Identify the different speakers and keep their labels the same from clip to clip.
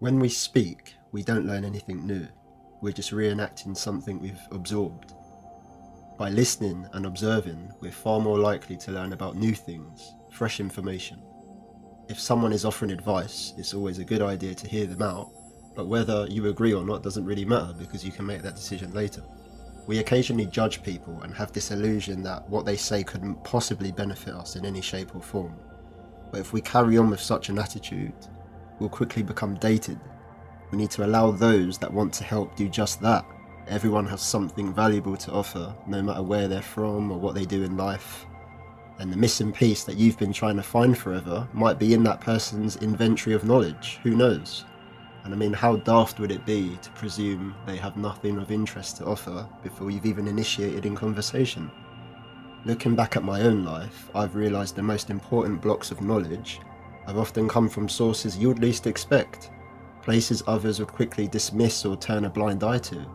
Speaker 1: When we speak, we don't learn anything new. We're just reenacting something we've absorbed. By listening and observing, we're far more likely to learn about new things, fresh information. If someone is offering advice, it's always a good idea to hear them out, but whether you agree or not doesn't really matter because you can make that decision later. We occasionally judge people and have this illusion that what they say couldn't possibly benefit us in any shape or form. But if we carry on with such an attitude, will quickly become dated. We need to allow those that want to help do just that. Everyone has something valuable to offer, no matter where they're from or what they do in life. And the missing piece that you've been trying to find forever might be in that person's inventory of knowledge. Who knows? And I mean, how daft would it be to presume they have nothing of interest to offer before you've even initiated in conversation? Looking back at my own life, I've realised the most important blocks of knowledge have often come from sources you'd least expect, places others would quickly dismiss or turn a blind eye to.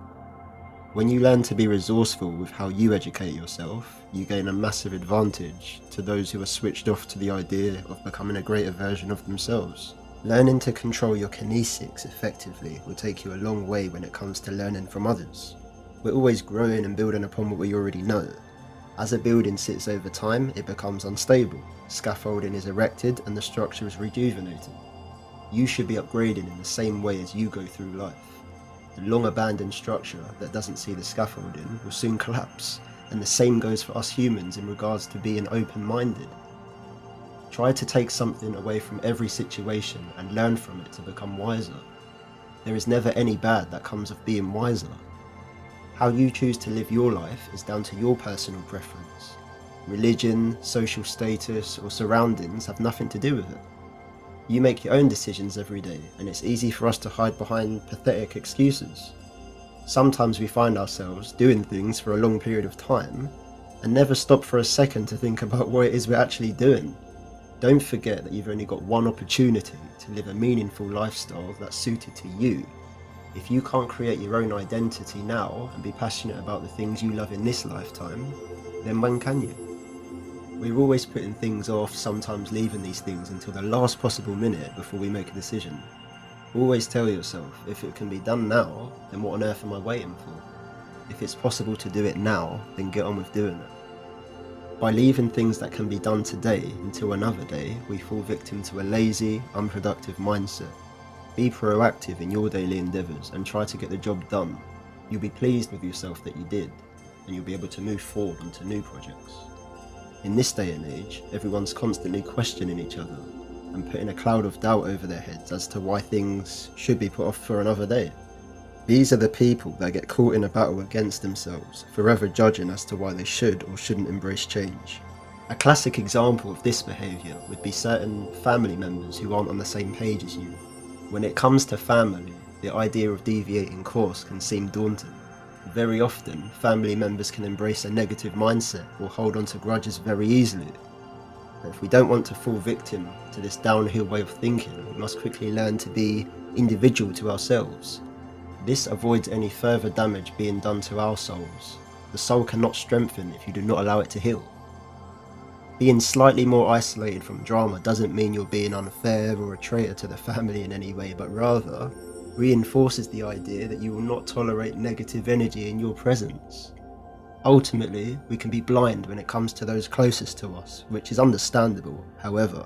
Speaker 1: When you learn to be resourceful with how you educate yourself, you gain a massive advantage to those who are switched off to the idea of becoming a greater version of themselves. Learning to control your kinesics effectively will take you a long way when it comes to learning from others. We're always growing and building upon what we already know, as a building sits over time, it becomes unstable. Scaffolding is erected and the structure is rejuvenated. You should be upgrading in the same way as you go through life. The long abandoned structure that doesn't see the scaffolding will soon collapse, and the same goes for us humans in regards to being open minded. Try to take something away from every situation and learn from it to become wiser. There is never any bad that comes of being wiser. How you choose to live your life is down to your personal preference. Religion, social status, or surroundings have nothing to do with it. You make your own decisions every day, and it's easy for us to hide behind pathetic excuses. Sometimes we find ourselves doing things for a long period of time and never stop for a second to think about what it is we're actually doing. Don't forget that you've only got one opportunity to live a meaningful lifestyle that's suited to you if you can't create your own identity now and be passionate about the things you love in this lifetime, then when can you? We're always putting things off, sometimes leaving these things until the last possible minute before we make a decision. Always tell yourself, if it can be done now, then what on earth am I waiting for? If it's possible to do it now, then get on with doing it. By leaving things that can be done today until another day, we fall victim to a lazy, unproductive mindset be proactive in your daily endeavours and try to get the job done. You'll be pleased with yourself that you did, and you'll be able to move forward onto new projects. In this day and age, everyone's constantly questioning each other and putting a cloud of doubt over their heads as to why things should be put off for another day. These are the people that get caught in a battle against themselves, forever judging as to why they should or shouldn't embrace change. A classic example of this behaviour would be certain family members who aren't on the same page as you when it comes to family, the idea of deviating course can seem daunting. Very often, family members can embrace a negative mindset or hold on to grudges very easily. But if we don't want to fall victim to this downhill way of thinking, we must quickly learn to be individual to ourselves. This avoids any further damage being done to our souls. The soul cannot strengthen if you do not allow it to heal. Being slightly more isolated from drama doesn't mean you're being unfair or a traitor to the family in any way, but rather reinforces the idea that you will not tolerate negative energy in your presence. Ultimately, we can be blind when it comes to those closest to us, which is understandable, however.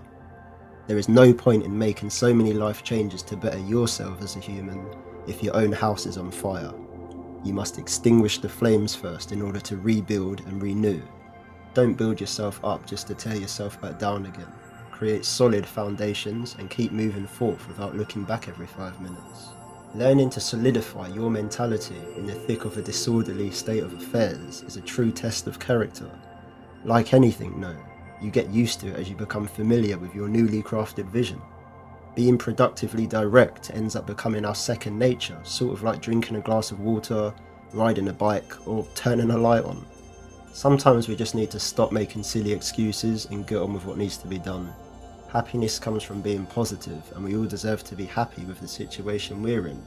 Speaker 1: There is no point in making so many life changes to better yourself as a human if your own house is on fire. You must extinguish the flames first in order to rebuild and renew. Don't build yourself up just to tear yourself back down again. Create solid foundations and keep moving forth without looking back every five minutes. Learning to solidify your mentality in the thick of a disorderly state of affairs is a true test of character. Like anything, no, you get used to it as you become familiar with your newly crafted vision. Being productively direct ends up becoming our second nature, sort of like drinking a glass of water, riding a bike, or turning a light on. Sometimes we just need to stop making silly excuses and get on with what needs to be done. Happiness comes from being positive, and we all deserve to be happy with the situation we're in.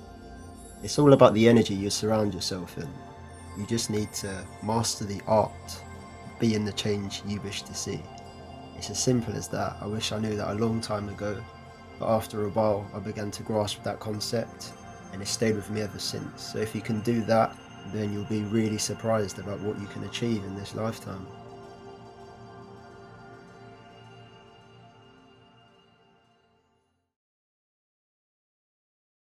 Speaker 1: It's all about the energy you surround yourself in. You just need to master the art, of being the change you wish to see. It's as simple as that. I wish I knew that a long time ago, But after a while, I began to grasp that concept, and it stayed with me ever since. So if you can do that, then you'll be really surprised about what you can achieve in this lifetime.